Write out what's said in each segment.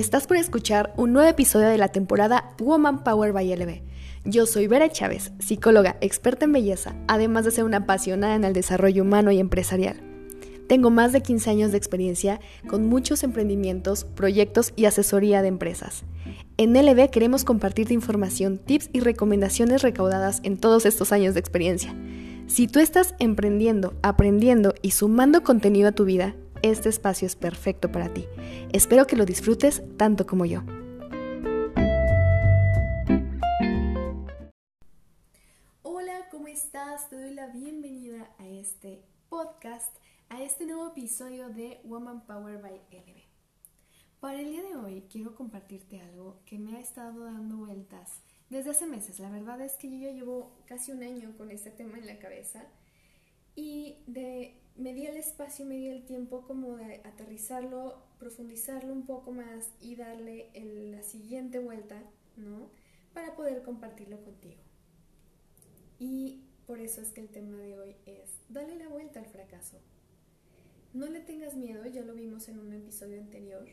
Estás por escuchar un nuevo episodio de la temporada Woman Power by LB. Yo soy Vera Chávez, psicóloga, experta en belleza, además de ser una apasionada en el desarrollo humano y empresarial. Tengo más de 15 años de experiencia con muchos emprendimientos, proyectos y asesoría de empresas. En LB queremos compartirte información, tips y recomendaciones recaudadas en todos estos años de experiencia. Si tú estás emprendiendo, aprendiendo y sumando contenido a tu vida, este espacio es perfecto para ti. Espero que lo disfrutes tanto como yo. Hola, ¿cómo estás? Te doy la bienvenida a este podcast, a este nuevo episodio de Woman Power by LB. Para el día de hoy quiero compartirte algo que me ha estado dando vueltas desde hace meses. La verdad es que yo ya llevo casi un año con este tema en la cabeza y de me di el espacio, me di el tiempo como de aterrizarlo, profundizarlo un poco más y darle la siguiente vuelta, ¿no? Para poder compartirlo contigo. Y por eso es que el tema de hoy es, dale la vuelta al fracaso. No le tengas miedo, ya lo vimos en un episodio anterior,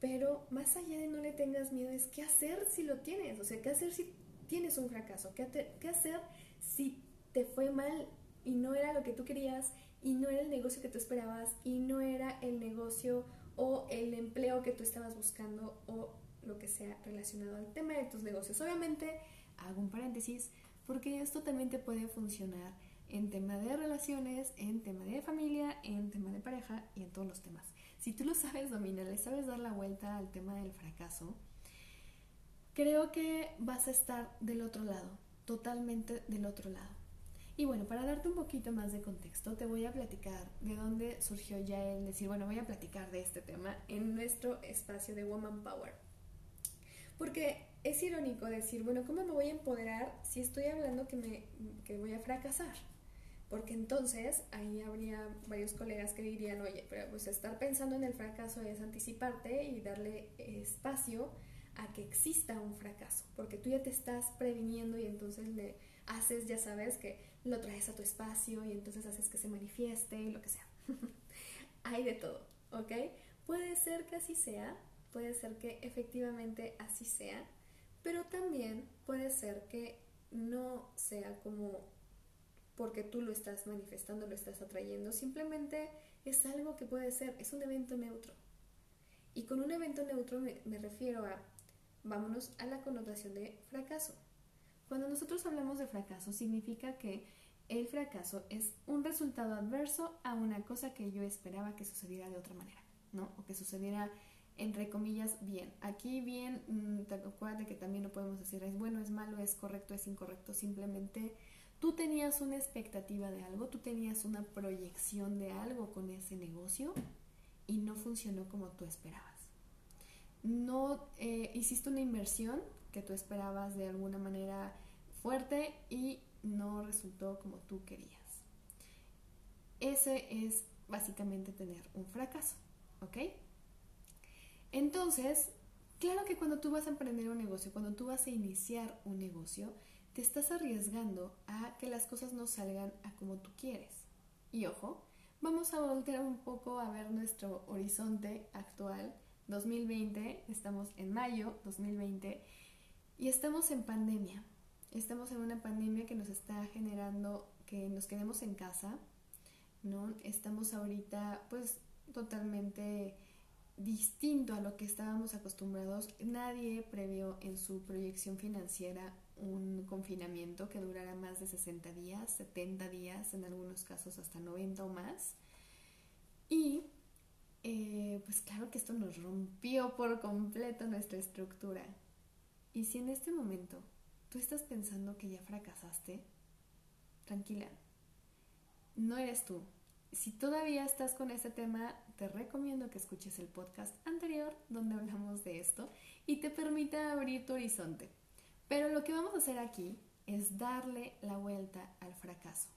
pero más allá de no le tengas miedo es qué hacer si lo tienes, o sea, qué hacer si tienes un fracaso, qué, qué hacer si te fue mal y no era lo que tú querías y no era el negocio que tú esperabas y no era el negocio o el empleo que tú estabas buscando o lo que sea relacionado al tema de tus negocios. Obviamente, hago un paréntesis porque esto también te puede funcionar en tema de relaciones, en tema de familia, en tema de pareja y en todos los temas. Si tú lo sabes dominar, le sabes dar la vuelta al tema del fracaso, creo que vas a estar del otro lado, totalmente del otro lado. Y bueno, para darte un poquito más de contexto, te voy a platicar de dónde surgió ya el decir, bueno, voy a platicar de este tema en nuestro espacio de Woman Power. Porque es irónico decir, bueno, ¿cómo me voy a empoderar si estoy hablando que, me, que voy a fracasar? Porque entonces ahí habría varios colegas que dirían, oye, pero pues estar pensando en el fracaso es anticiparte y darle espacio a que exista un fracaso, porque tú ya te estás previniendo y entonces le haces, ya sabes, que lo traes a tu espacio y entonces haces que se manifieste y lo que sea. Hay de todo, ¿ok? Puede ser que así sea, puede ser que efectivamente así sea, pero también puede ser que no sea como porque tú lo estás manifestando, lo estás atrayendo, simplemente es algo que puede ser, es un evento neutro. Y con un evento neutro me, me refiero a, vámonos a la connotación de fracaso. Cuando nosotros hablamos de fracaso, significa que el fracaso es un resultado adverso a una cosa que yo esperaba que sucediera de otra manera, ¿no? O que sucediera entre comillas bien. Aquí bien, mm, te acuérdate que también no podemos decir es bueno, es malo, es correcto, es incorrecto. Simplemente tú tenías una expectativa de algo, tú tenías una proyección de algo con ese negocio y no funcionó como tú esperabas. No eh, hiciste una inversión que tú esperabas de alguna manera fuerte y no resultó como tú querías. Ese es básicamente tener un fracaso, ¿ok? Entonces, claro que cuando tú vas a emprender un negocio, cuando tú vas a iniciar un negocio, te estás arriesgando a que las cosas no salgan a como tú quieres. Y ojo, vamos a voltear un poco a ver nuestro horizonte actual. 2020, estamos en mayo 2020 y estamos en pandemia. Estamos en una pandemia que nos está generando que nos quedemos en casa, ¿no? Estamos ahorita pues totalmente distinto a lo que estábamos acostumbrados. Nadie previó en su proyección financiera un confinamiento que durara más de 60 días, 70 días, en algunos casos hasta 90 o más. Y eh, pues claro que esto nos rompió por completo nuestra estructura. Y si en este momento tú estás pensando que ya fracasaste, tranquila, no eres tú. Si todavía estás con este tema, te recomiendo que escuches el podcast anterior donde hablamos de esto y te permita abrir tu horizonte. Pero lo que vamos a hacer aquí es darle la vuelta al fracaso.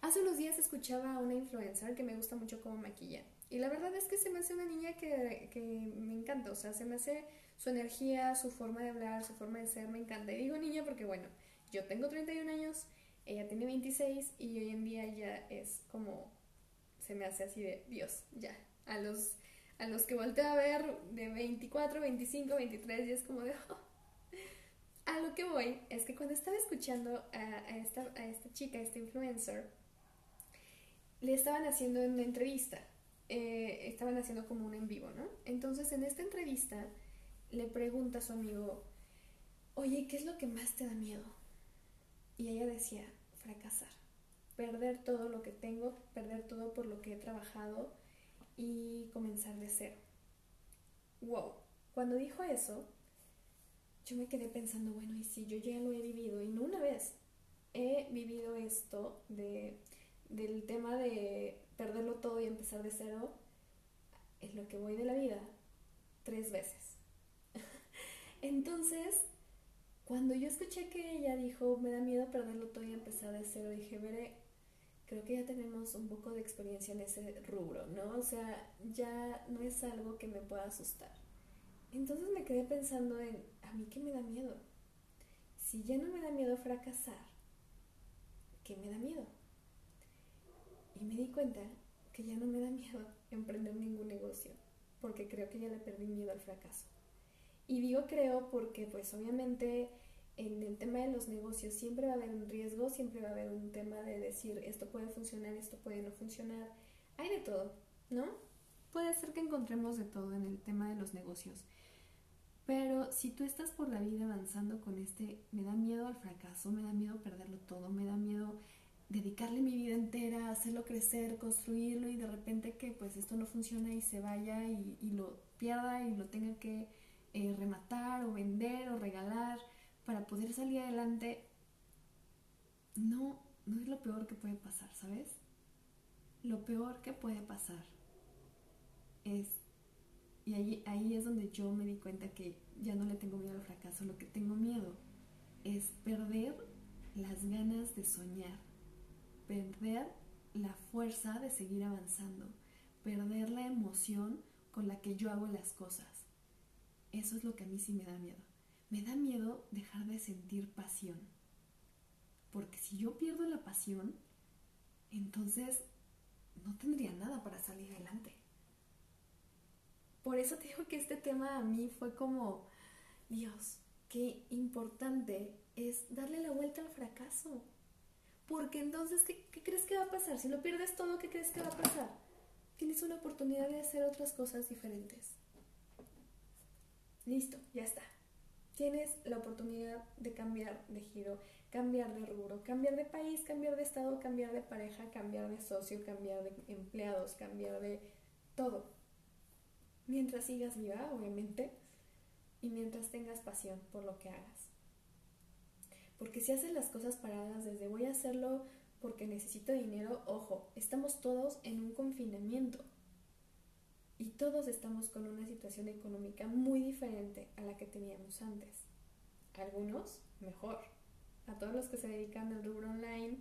Hace unos días escuchaba a una influencer que me gusta mucho como maquilla. Y la verdad es que se me hace una niña que, que me encanta. O sea, se me hace su energía, su forma de hablar, su forma de ser, me encanta. Y digo niña porque, bueno, yo tengo 31 años, ella tiene 26 y hoy en día ya es como, se me hace así de, Dios, ya, a los, a los que volteo a ver de 24, 25, 23 y es como de... Oh". A lo que voy es que cuando estaba escuchando a, esta, a esta chica, a esta influencer, le estaban haciendo una entrevista. Eh, estaban haciendo como un en vivo, ¿no? Entonces en esta entrevista le pregunta a su amigo, oye, ¿qué es lo que más te da miedo? Y ella decía, fracasar, perder todo lo que tengo, perder todo por lo que he trabajado y comenzar de cero. Wow, cuando dijo eso, yo me quedé pensando, bueno, y si yo ya lo he vivido, y no una vez, he vivido esto de, del tema de perderlo todo y empezar de cero, es lo que voy de la vida, tres veces. Entonces, cuando yo escuché que ella dijo, me da miedo perderlo todo y empezar de cero, dije, veré, creo que ya tenemos un poco de experiencia en ese rubro, ¿no? O sea, ya no es algo que me pueda asustar. Entonces me quedé pensando en, ¿a mí qué me da miedo? Si ya no me da miedo fracasar, ¿qué me da miedo? Y me di cuenta que ya no me da miedo emprender ningún negocio, porque creo que ya le perdí miedo al fracaso. Y digo creo porque pues obviamente en el tema de los negocios siempre va a haber un riesgo, siempre va a haber un tema de decir esto puede funcionar, esto puede no funcionar. Hay de todo, ¿no? Puede ser que encontremos de todo en el tema de los negocios. Pero si tú estás por la vida avanzando con este, me da miedo al fracaso, me da miedo perderlo todo, me da miedo dedicarle mi vida entera, hacerlo crecer, construirlo y de repente que pues esto no funciona y se vaya y, lo pierda y lo tenga que eh, rematar o vender o regalar para poder salir adelante, no, no es lo peor que puede pasar, ¿sabes? Lo peor que puede pasar es, y ahí, ahí es donde yo me di cuenta que ya no le tengo miedo al fracaso, lo que tengo miedo es perder las ganas de soñar, perder la fuerza de seguir avanzando, perder la emoción con la que yo hago las cosas. Eso es lo que a mí sí me da miedo. Me da miedo dejar de sentir pasión. Porque si yo pierdo la pasión, entonces no tendría nada para salir adelante. Por eso te digo que este tema a mí fue como, Dios, qué importante es darle la vuelta al fracaso. Porque entonces, ¿qué, ¿qué, crees que va a pasar? Si lo pierdes todo, ¿qué crees que va a pasar? Tienes una oportunidad de hacer otras cosas diferentes. Listo, ya está. Tienes la oportunidad de cambiar de giro, cambiar de rubro, cambiar de país, cambiar de estado, cambiar de pareja, cambiar de socio, cambiar de empleados, cambiar de todo. Mientras sigas viva, obviamente, y mientras tengas pasión por lo que hagas. Porque si haces las cosas paradas desde voy a hacerlo porque necesito dinero, ojo, estamos todos en un confinamiento y todos estamos con una situación económica muy diferente a la que teníamos antes. Algunos mejor. A todos los que se dedican al rubro online.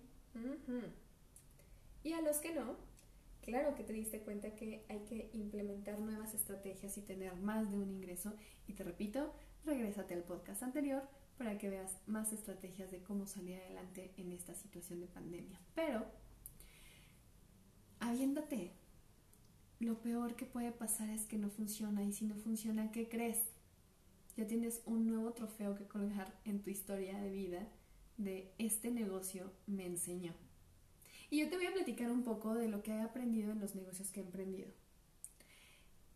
Y a los que no, claro que te diste cuenta que hay que implementar nuevas estrategias y tener más de un ingreso. Y te repito, regrésate al podcast anterior para que veas más estrategias de cómo salir adelante en esta situación de pandemia. Pero, aviéntate, lo peor que puede pasar es que no funciona y si no funciona, ¿qué crees? Ya tienes un nuevo trofeo que colgar en tu historia de vida de este negocio me enseñó. Y yo te voy a platicar un poco de lo que he aprendido en los negocios que he emprendido.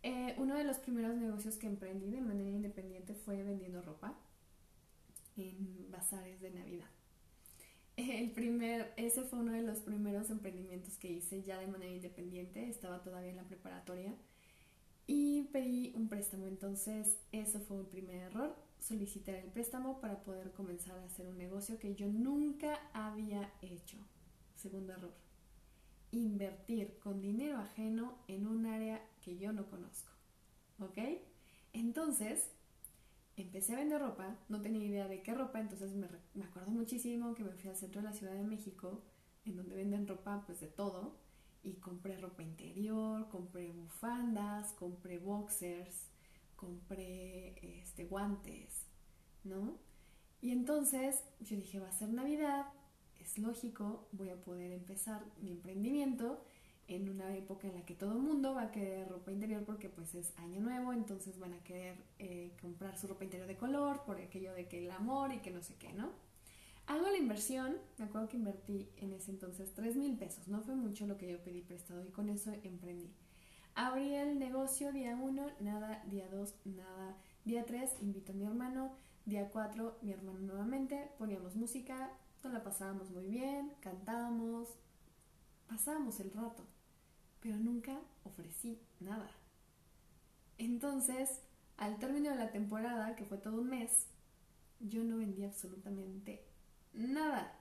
Eh, uno de los primeros negocios que emprendí de manera independiente fue vendiendo ropa en bazares de Navidad. El primer, ese fue uno de los primeros emprendimientos que hice ya de manera independiente, estaba todavía en la preparatoria y pedí un préstamo, entonces eso fue un primer error, solicitar el préstamo para poder comenzar a hacer un negocio que yo nunca había hecho. Segundo error, invertir con dinero ajeno en un área que yo no conozco. ¿Ok? Entonces, empecé a vender ropa, no tenía idea de qué ropa, entonces me, me, acuerdo muchísimo que me fui al centro de la Ciudad de México, en donde venden ropa pues de todo, y compré ropa interior, compré bufandas, compré boxers, compré este, guantes, ¿no? Y entonces yo dije, va a ser Navidad, es lógico, voy a poder empezar mi emprendimiento en una época en la que todo el mundo va a querer ropa interior porque pues es año nuevo, entonces van a querer eh, comprar su ropa interior de color por aquello de que el amor y que no sé qué, ¿no? Hago la inversión, me acuerdo que invertí en ese entonces 3 mil pesos, no fue mucho lo que yo pedí prestado y con eso emprendí. Abrí el negocio día 1, nada, día 2, nada, día 3, invito a mi hermano, día 4, mi hermano nuevamente, poníamos música, nos la pasábamos muy bien, cantábamos, pasábamos el rato pero nunca ofrecí nada. Entonces, al término de la temporada, que fue todo un mes, yo no vendí absolutamente nada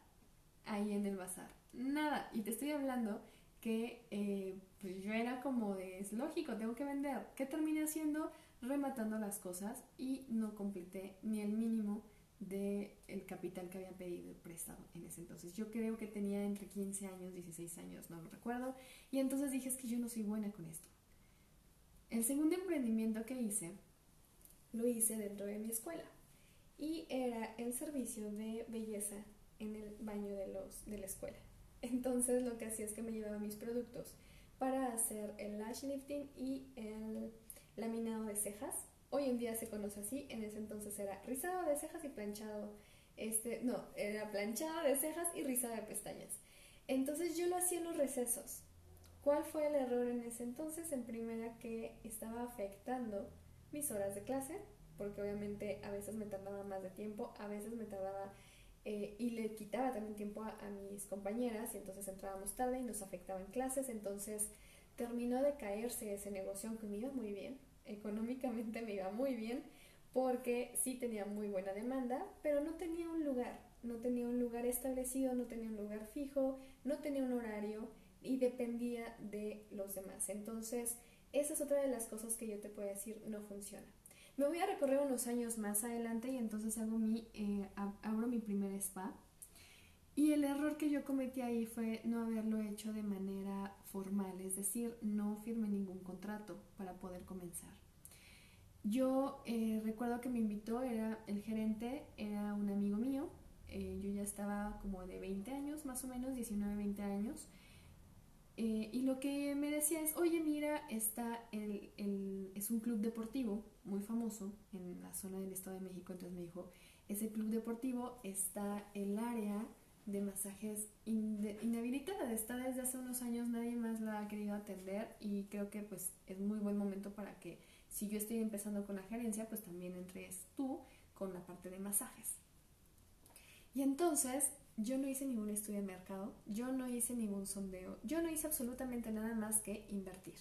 ahí en el bazar. Nada. Y te estoy hablando que eh, pues yo era como de, es lógico, tengo que vender. ¿Qué terminé haciendo? Rematando las cosas y no completé ni el mínimo del el capital que había pedido prestado en ese entonces. Yo creo que tenía entre 15 años, 16 años, no lo recuerdo, y entonces dije es que yo no soy buena con esto. El segundo emprendimiento que hice, lo hice dentro de mi escuela y era el servicio de belleza en el baño de, los, de la escuela. Entonces lo que hacía es que me llevaba mis productos para hacer el lash lifting y el laminado de cejas Hoy en día se conoce así, en ese entonces era rizado de cejas y planchado, este, no, era planchado de cejas y rizado de pestañas. Entonces yo lo hacía en los recesos. ¿Cuál fue el error en ese entonces? En primera que estaba afectando mis horas de clase, porque obviamente a veces me tardaba más de tiempo, a veces me tardaba eh, y le quitaba también tiempo a, mis compañeras y entonces entrábamos tarde y nos afectaba en clases, entonces terminó de caerse ese negocio aunque me iba muy bien, económicamente me iba muy bien porque sí tenía muy buena demanda, pero no tenía un lugar, no tenía un lugar establecido, no tenía un lugar fijo, no tenía un horario y dependía de los demás. Entonces, esa es otra de las cosas que yo te puedo decir no funciona. Me voy a recorrer unos años más adelante y entonces hago mi, eh, abro mi primer spa. Y el error que yo cometí ahí fue no haberlo hecho de manera formal, es decir, no firmé ningún contrato para poder comenzar. Yo eh, recuerdo que me invitó, era el gerente, era un amigo mío, eh, yo ya estaba como de 20 años, más o menos, 19, 20 años, eh, y lo que me decía es, oye, mira, está el, el, es un club deportivo muy famoso en la zona del Estado de México, entonces me dijo, ese club deportivo está el área de masajes inhabilitada, está desde hace unos años, nadie más la ha querido atender y creo que pues es muy buen momento para que si yo estoy empezando con la gerencia, pues también entres tú con la parte de masajes. Y entonces yo no hice ningún estudio de mercado, yo no hice ningún sondeo, yo no hice absolutamente nada más que invertir.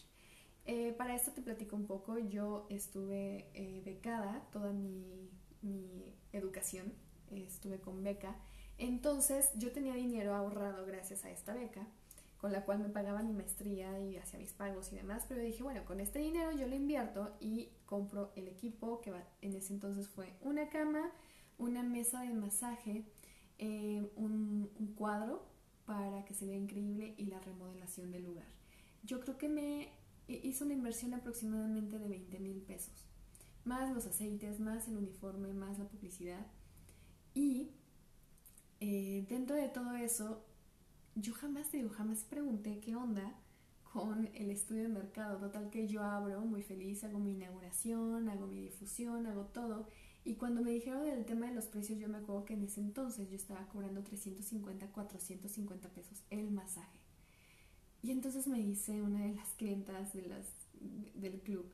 Eh, para esto te platico un poco, yo estuve eh, becada toda mi, mi educación, estuve con beca entonces yo tenía dinero ahorrado gracias a esta beca, con la cual me pagaba mi maestría y hacía mis pagos y demás, pero dije, bueno, con este dinero yo lo invierto y compro el equipo que en ese entonces fue una cama, una mesa de masaje, eh, un, un cuadro para que se vea increíble y la remodelación del lugar. Yo creo que me hizo una inversión aproximadamente de 20 mil pesos, más los aceites, más el uniforme, más la publicidad. Y eh, dentro de todo eso, yo jamás digo, jamás pregunté qué onda con el estudio de mercado. Total que yo abro muy feliz, hago mi inauguración, hago mi difusión, hago todo. Y cuando me dijeron del tema de los precios, yo me acuerdo que en ese entonces yo estaba cobrando 350, 450 pesos el masaje. Y entonces me dice una de las clientas de las, del club,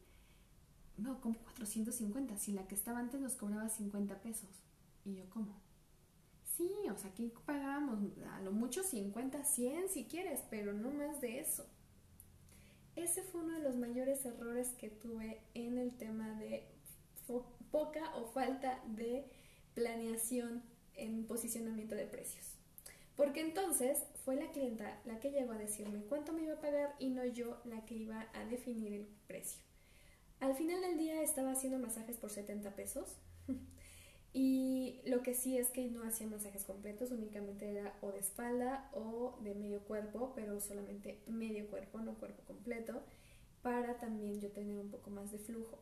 no, como 450, si la que estaba antes nos cobraba 50 pesos. Y yo, ¿cómo? Sí, o sea, aquí pagamos a lo mucho 50, 100 si quieres, pero no más de eso. Ese fue uno de los mayores errores que tuve en el tema de poca o falta de planeación en posicionamiento de precios. Porque entonces fue la clienta la que llegó a decirme cuánto me iba a pagar y no yo la que iba a definir el precio. Al final del día estaba haciendo masajes por 70 pesos. Y lo que sí es que no hacía masajes completos, únicamente era o de espalda o de medio cuerpo, pero solamente medio cuerpo, no cuerpo completo, para también yo tener un poco más de flujo.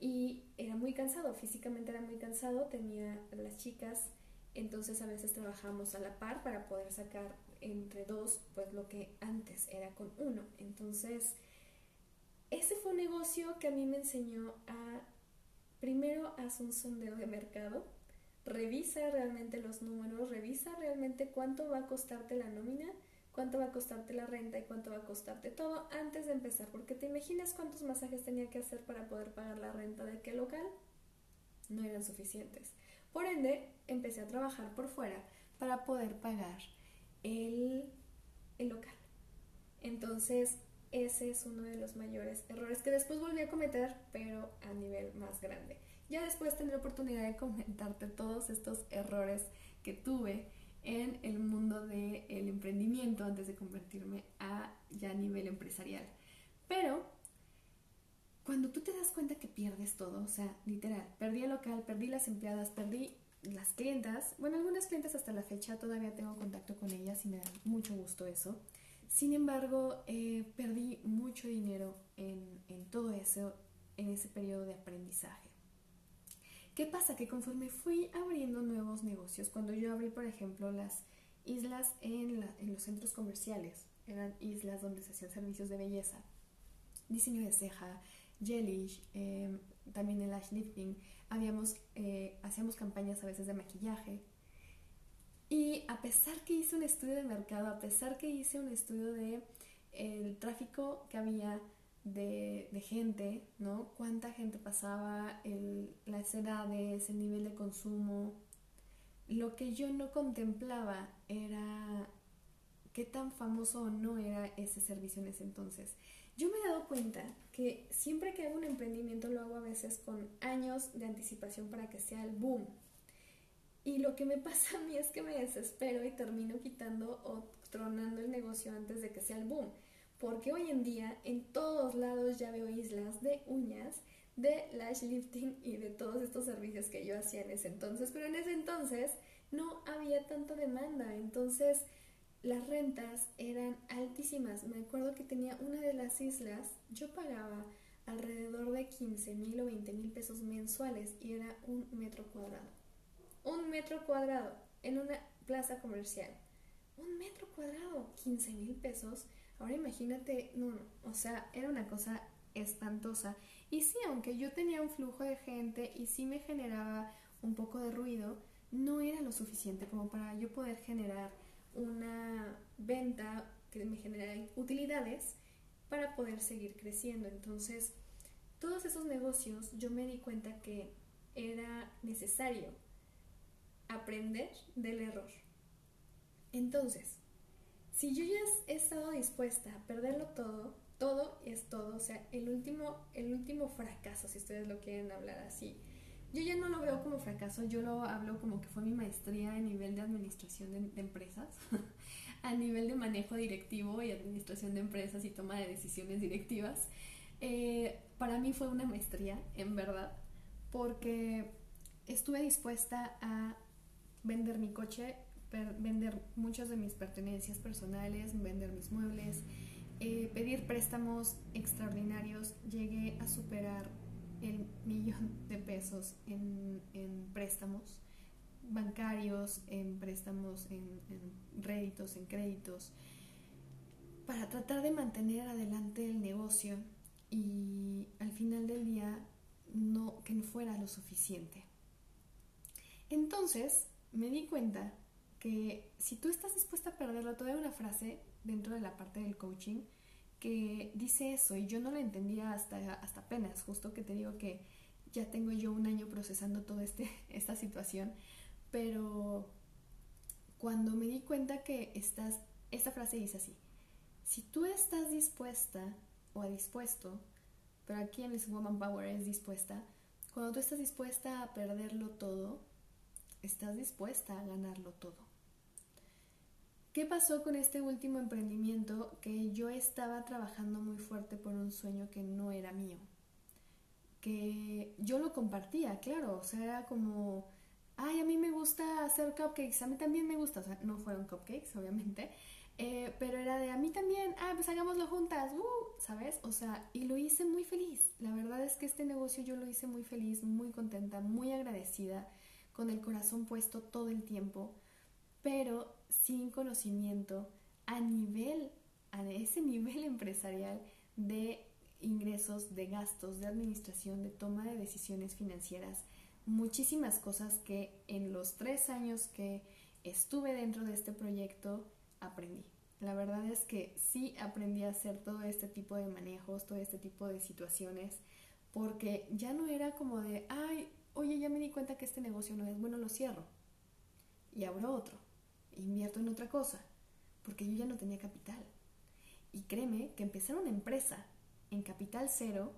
Y era muy cansado, físicamente era muy cansado, tenía las chicas, entonces a veces trabajamos a la par para poder sacar entre dos, pues lo que antes era con uno. Entonces, ese fue un negocio que a mí me enseñó a, primero, haz un sondeo de mercado, revisa realmente los números, revisa realmente cuánto va a costarte la nómina, cuánto va a costarte la renta y cuánto va a costarte todo antes de empezar, porque te imaginas cuántos masajes tenía que hacer para poder pagar la renta de qué local, no eran suficientes. Por ende, empecé a trabajar por fuera para poder pagar el, el local. Entonces, ese es uno de los mayores errores que después volví a cometer, pero a nivel más grande. Ya después tendré oportunidad de comentarte todos estos errores que tuve en el mundo del emprendimiento antes de convertirme a ya nivel empresarial. Pero cuando tú te das cuenta que pierdes todo, o sea, literal, perdí el local, perdí las empleadas, perdí las clientas, bueno, algunas clientes hasta la fecha todavía tengo contacto con ellas y me da mucho gusto eso. Sin embargo, eh, perdí mucho dinero en, todo eso, en ese periodo de aprendizaje. ¿Qué pasa? Que conforme fui abriendo nuevos negocios, cuando yo abrí, por ejemplo, las islas en, en los centros comerciales, eran islas donde se hacían servicios de belleza, diseño de ceja, gelish, eh, también el lash lifting, habíamos, eh, hacíamos campañas a veces de maquillaje. Y a pesar que hice un estudio de mercado, a pesar que hice un estudio de el tráfico que había de, gente, ¿no? Cuánta gente pasaba, el, las edades, el nivel de consumo. Lo que yo no contemplaba era qué tan famoso o no era ese servicio en ese entonces. Yo me he dado cuenta que siempre que hago un emprendimiento lo hago a veces con años de anticipación para que sea el boom. Y lo que me pasa a mí es que me desespero y termino quitando o tronando el negocio antes de que sea el boom porque hoy en día en todos lados ya veo islas de uñas, de lash lifting y de todos estos servicios que yo hacía en ese entonces, pero en ese entonces no había tanta demanda, entonces las rentas eran altísimas. Me acuerdo que tenía una de las islas, yo pagaba alrededor de 15 mil o 20 mil pesos mensuales y era un metro cuadrado. Un metro cuadrado en una plaza comercial. Un metro cuadrado, 15 mil pesos Ahora imagínate, no, no, o sea, era una cosa espantosa. Y sí, aunque yo tenía un flujo de gente y sí me generaba un poco de ruido, no era lo suficiente como para yo poder generar una venta que me generara utilidades para poder seguir creciendo. Entonces, todos esos negocios yo me di cuenta que era necesario aprender del error. Entonces, si yo ya he estado dispuesta a perderlo todo, todo es todo, o sea, el último, el último fracaso, si ustedes lo quieren hablar así. Yo ya no lo veo como fracaso, yo lo hablo como que fue mi maestría a nivel de administración de, empresas, a nivel de manejo directivo y administración de empresas y toma de decisiones directivas. Eh, para mí fue una maestría, en verdad, porque estuve dispuesta a vender mi coche vender muchas de mis pertenencias personales, vender mis muebles, eh, pedir préstamos extraordinarios. Llegué a superar el millón de pesos en, préstamos bancarios, en préstamos, en, en réditos, en créditos, para tratar de mantener adelante el negocio y al final del día no que no fuera lo suficiente. Entonces me di cuenta que si tú estás dispuesta a perderlo, hay una frase dentro de la parte del coaching que dice eso y yo no la entendía hasta, hasta apenas, justo que te digo que ya tengo yo un año procesando toda este, esta situación, pero cuando me di cuenta que estás, esta frase dice así, si tú estás dispuesta o dispuesto, pero aquí en Miss Woman Power es dispuesta, cuando tú estás dispuesta a perderlo todo, estás dispuesta a ganarlo todo. ¿Qué pasó con este último emprendimiento? Que yo estaba trabajando muy fuerte por un sueño que no era mío. Que yo lo compartía, claro, o sea, era como, ay, a mí me gusta hacer cupcakes, a mí también me gusta, o sea, no fueron cupcakes, obviamente, eh, pero era de a mí también, ah, pues hagámoslo juntas, uh, ¿sabes? O sea, y lo hice muy feliz. La verdad es que este negocio yo lo hice muy feliz, muy contenta, muy agradecida, con el corazón puesto todo el tiempo pero sin conocimiento a nivel, a ese nivel empresarial de ingresos, de gastos, de administración, de toma de decisiones financieras, muchísimas cosas que en los tres años que estuve dentro de este proyecto aprendí. La verdad es que sí aprendí a hacer todo este tipo de manejos, todo este tipo de situaciones, porque ya no era como de, ay, oye, ya me di cuenta que este negocio no es bueno, lo cierro y abro otro, invierto en otra cosa, porque yo ya no tenía capital. Y créeme que empezar una empresa en capital cero,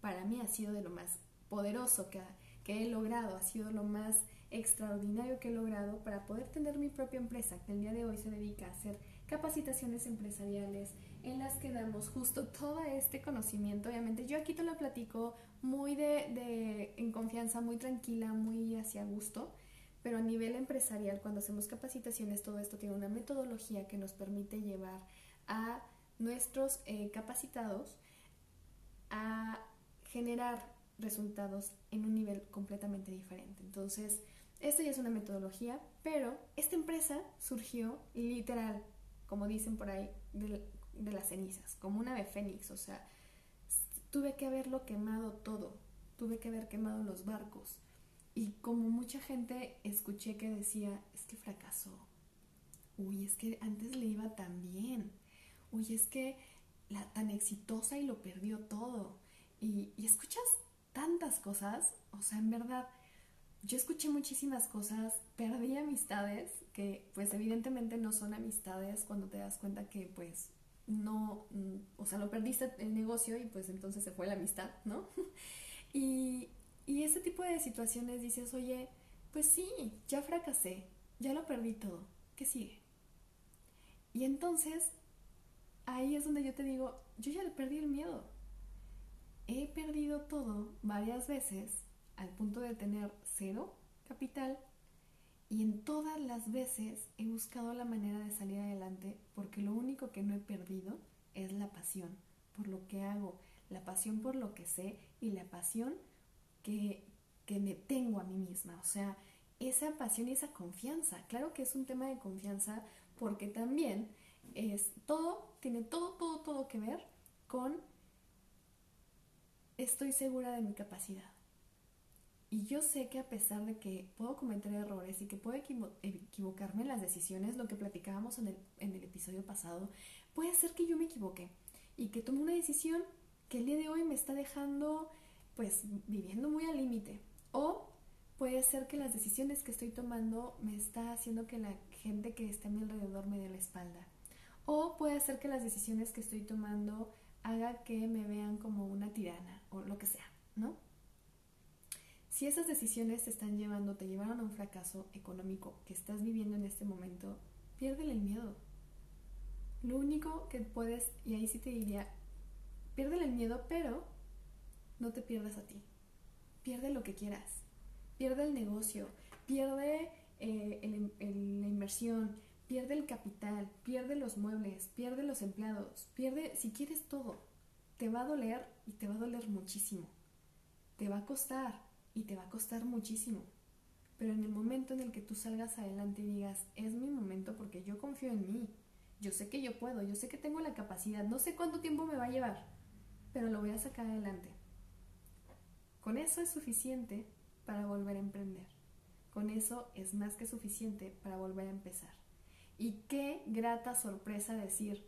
para mí ha sido de lo más poderoso que, que he logrado, ha sido lo más extraordinario que he logrado para poder tener mi propia empresa, que el día de hoy se dedica a hacer capacitaciones empresariales en las que damos justo todo este conocimiento. Obviamente yo aquí te lo platico muy de, de en confianza, muy tranquila, muy hacia gusto, pero a nivel empresarial, cuando hacemos capacitaciones, todo esto tiene una metodología que nos permite llevar a nuestros eh, capacitados a generar resultados en un nivel completamente diferente. Entonces, esta ya es una metodología, pero esta empresa surgió literal, como dicen por ahí, de, las cenizas, como una ave fénix. O sea, tuve que haberlo quemado todo, tuve que haber quemado los barcos. Y como mucha gente escuché que decía, es que fracasó. Uy, es que antes le iba tan bien. Uy, es que la tan exitosa y lo perdió todo. Y escuchas tantas cosas, o sea, en verdad, yo escuché muchísimas cosas, perdí amistades que pues evidentemente no son amistades cuando te das cuenta que pues no, mm, o sea, lo perdiste el negocio y pues entonces se fue la amistad, ¿no? y, y ese tipo de situaciones dices, oye, pues sí, ya fracasé, ya lo perdí todo, ¿qué sigue? Y entonces ahí es donde yo te digo, yo ya le perdí el miedo. He perdido todo varias veces al punto de tener cero capital y en todas las veces he buscado la manera de salir adelante porque lo único que no he perdido es la pasión por lo que hago, la pasión por lo que sé y la pasión que, que me tengo a mí misma. O sea, esa pasión y esa confianza. Claro que es un tema de confianza porque también es todo, tiene todo, todo, todo que ver con estoy segura de mi capacidad. Y yo sé que a pesar de que puedo cometer errores y que puedo equivocarme en las decisiones, lo que platicábamos en el, en el episodio pasado, puede ser que yo me equivoque y que tome una decisión que el día de hoy me está dejando pues viviendo muy al límite. O puede ser que las decisiones que estoy tomando me está haciendo que la gente que está a mi alrededor me dé la espalda. O puede ser que las decisiones que estoy tomando haga que me vean como una tirana o lo que sea, ¿no? Si esas decisiones te están llevando, te llevaron a un fracaso económico que estás viviendo en este momento, piérdele el miedo. Lo único que puedes, y ahí sí te diría, piérdele el miedo, pero no te pierdas a ti. Pierde lo que quieras. Pierde el negocio, pierde eh, la inversión, pierde el capital, pierde los muebles, pierde los empleados, pierde, si quieres todo, te va a doler y te va a doler muchísimo. Te va a costar, y te va a costar muchísimo. Pero en el momento en el que tú salgas adelante y digas, es mi momento porque yo confío en mí, yo sé que yo puedo, yo sé que tengo la capacidad, no sé cuánto tiempo me va a llevar, pero lo voy a sacar adelante. Con eso es suficiente para volver a emprender. Con eso es más que suficiente para volver a empezar. Y qué grata sorpresa decir,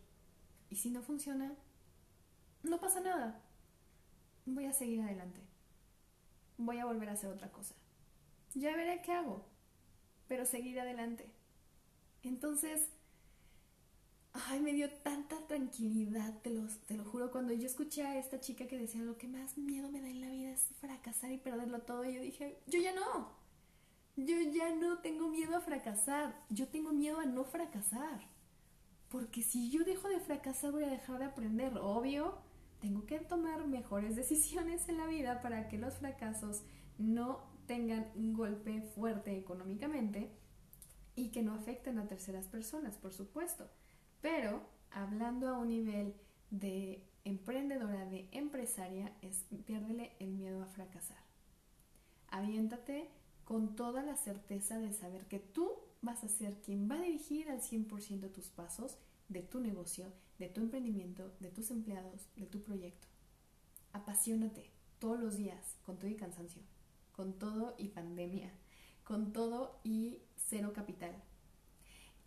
¿y si no funciona? No pasa nada. Voy a seguir adelante voy a volver a hacer otra cosa. Ya veré qué hago, pero seguir adelante. Entonces, ay, me dio tanta tranquilidad, te, los, te lo juro, cuando yo escuché a esta chica que decía lo que más miedo me da en la vida es fracasar y perderlo todo, yo dije, yo ya no, yo ya no tengo miedo a fracasar, yo tengo miedo a no fracasar. Porque si yo dejo de fracasar voy a dejar de aprender, obvio, tengo que tomar mejores decisiones en la vida para que los fracasos no tengan un golpe fuerte económicamente y que no afecten a terceras personas, por supuesto. Pero hablando a un nivel de emprendedora, de empresaria, es piérdele el miedo a fracasar. Aviéntate con toda la certeza de saber que tú vas a ser quien va a dirigir al 100% tus pasos de tu negocio, de tu emprendimiento, de tus empleados, de tu proyecto. Apasionate todos los días con todo y cansancio, con todo y pandemia, con todo y cero capital.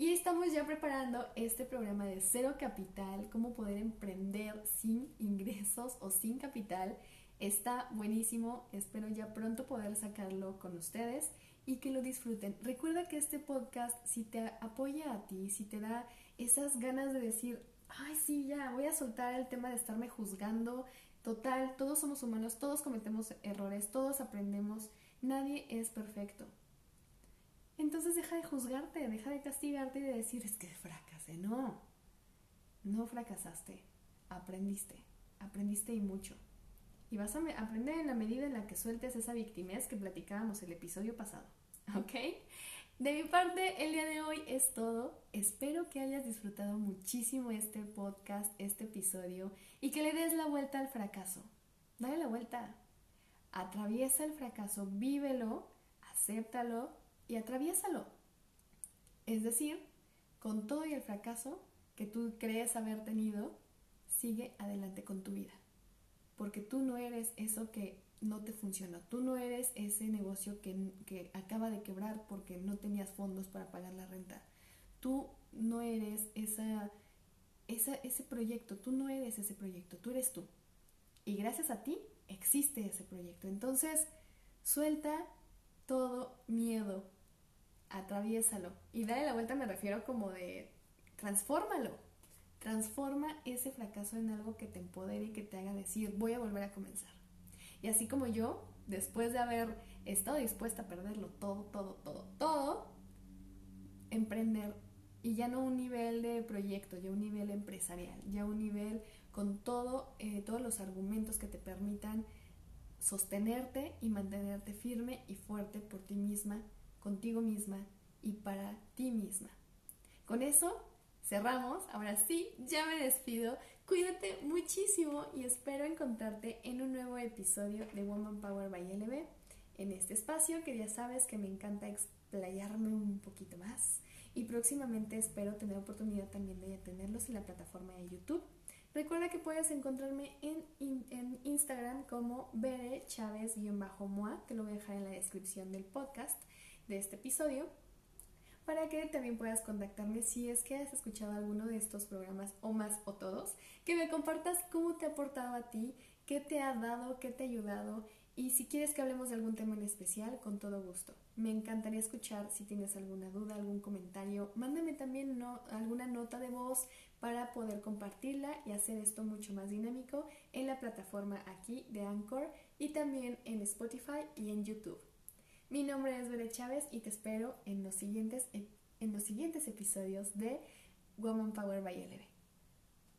Y estamos ya preparando este programa de cero capital, cómo poder emprender sin ingresos o sin capital. Está buenísimo, espero ya pronto poder sacarlo con ustedes y que lo disfruten. Recuerda que este podcast, si te apoya a ti, si te da esas ganas de decir, ay, sí, ya, voy a soltar el tema de estarme juzgando, total, todos somos humanos, todos cometemos errores, todos aprendemos, nadie es perfecto. Entonces deja de juzgarte, deja de castigarte y de decir es que fracasé. No, no fracasaste, aprendiste, aprendiste y mucho. Y vas a aprender en la medida en la que sueltes esa victimez que platicábamos el episodio pasado. ¿Ok? De mi parte, el día de hoy es todo. Espero que hayas disfrutado muchísimo este podcast, este episodio, y que le des la vuelta al fracaso. Dale la vuelta. Atraviesa el fracaso, vívelo, acéptalo y atraviésalo. Es decir, con todo y el fracaso que tú crees haber tenido, sigue adelante con tu vida. Porque tú no eres eso que no te funciona. Tú no eres ese negocio que, acaba de quebrar porque no tenías fondos para pagar la renta. Tú no eres esa, esa, ese proyecto. Tú no eres ese proyecto. Tú eres tú. Y gracias a ti existe ese proyecto. Entonces, suelta todo miedo, atraviésalo. Y dale la vuelta me refiero como de transfórmalo. Transforma ese fracaso en algo que te empodere y que te haga decir, voy a volver a comenzar. Y así como yo, después de haber estado dispuesta a perderlo todo, todo, todo, todo, emprender y ya no un nivel de proyecto, ya un nivel empresarial, ya un nivel con todo, eh, todos los argumentos que te permitan sostenerte y mantenerte firme y fuerte por ti misma contigo misma y para ti misma. Con eso cerramos. Ahora sí, ya me despido. Cuídate muchísimo y espero encontrarte en un nuevo episodio de Woman Power by LB. En este espacio que ya sabes que me encanta explayarme un poquito más. Y próximamente espero tener oportunidad también de tenerlos en la plataforma de YouTube. Recuerda que puedes encontrarme en, en Instagram como Bere Chávez-Moa, te lo voy a dejar en la descripción del podcast de este episodio para que también puedas contactarme si es que has escuchado alguno de estos programas o más o todos, que me compartas cómo te ha aportado a ti, qué te ha dado, qué te ha ayudado y si quieres que hablemos de algún tema en especial, con todo gusto. Me encantaría escuchar si tienes alguna duda, algún comentario. Mándame también alguna nota de voz para poder compartirla y hacer esto mucho más dinámico en la plataforma aquí de Anchor y también en Spotify y en YouTube. Mi nombre es Bere Chávez y te espero en los siguientes, en los siguientes episodios de Woman Power by LB.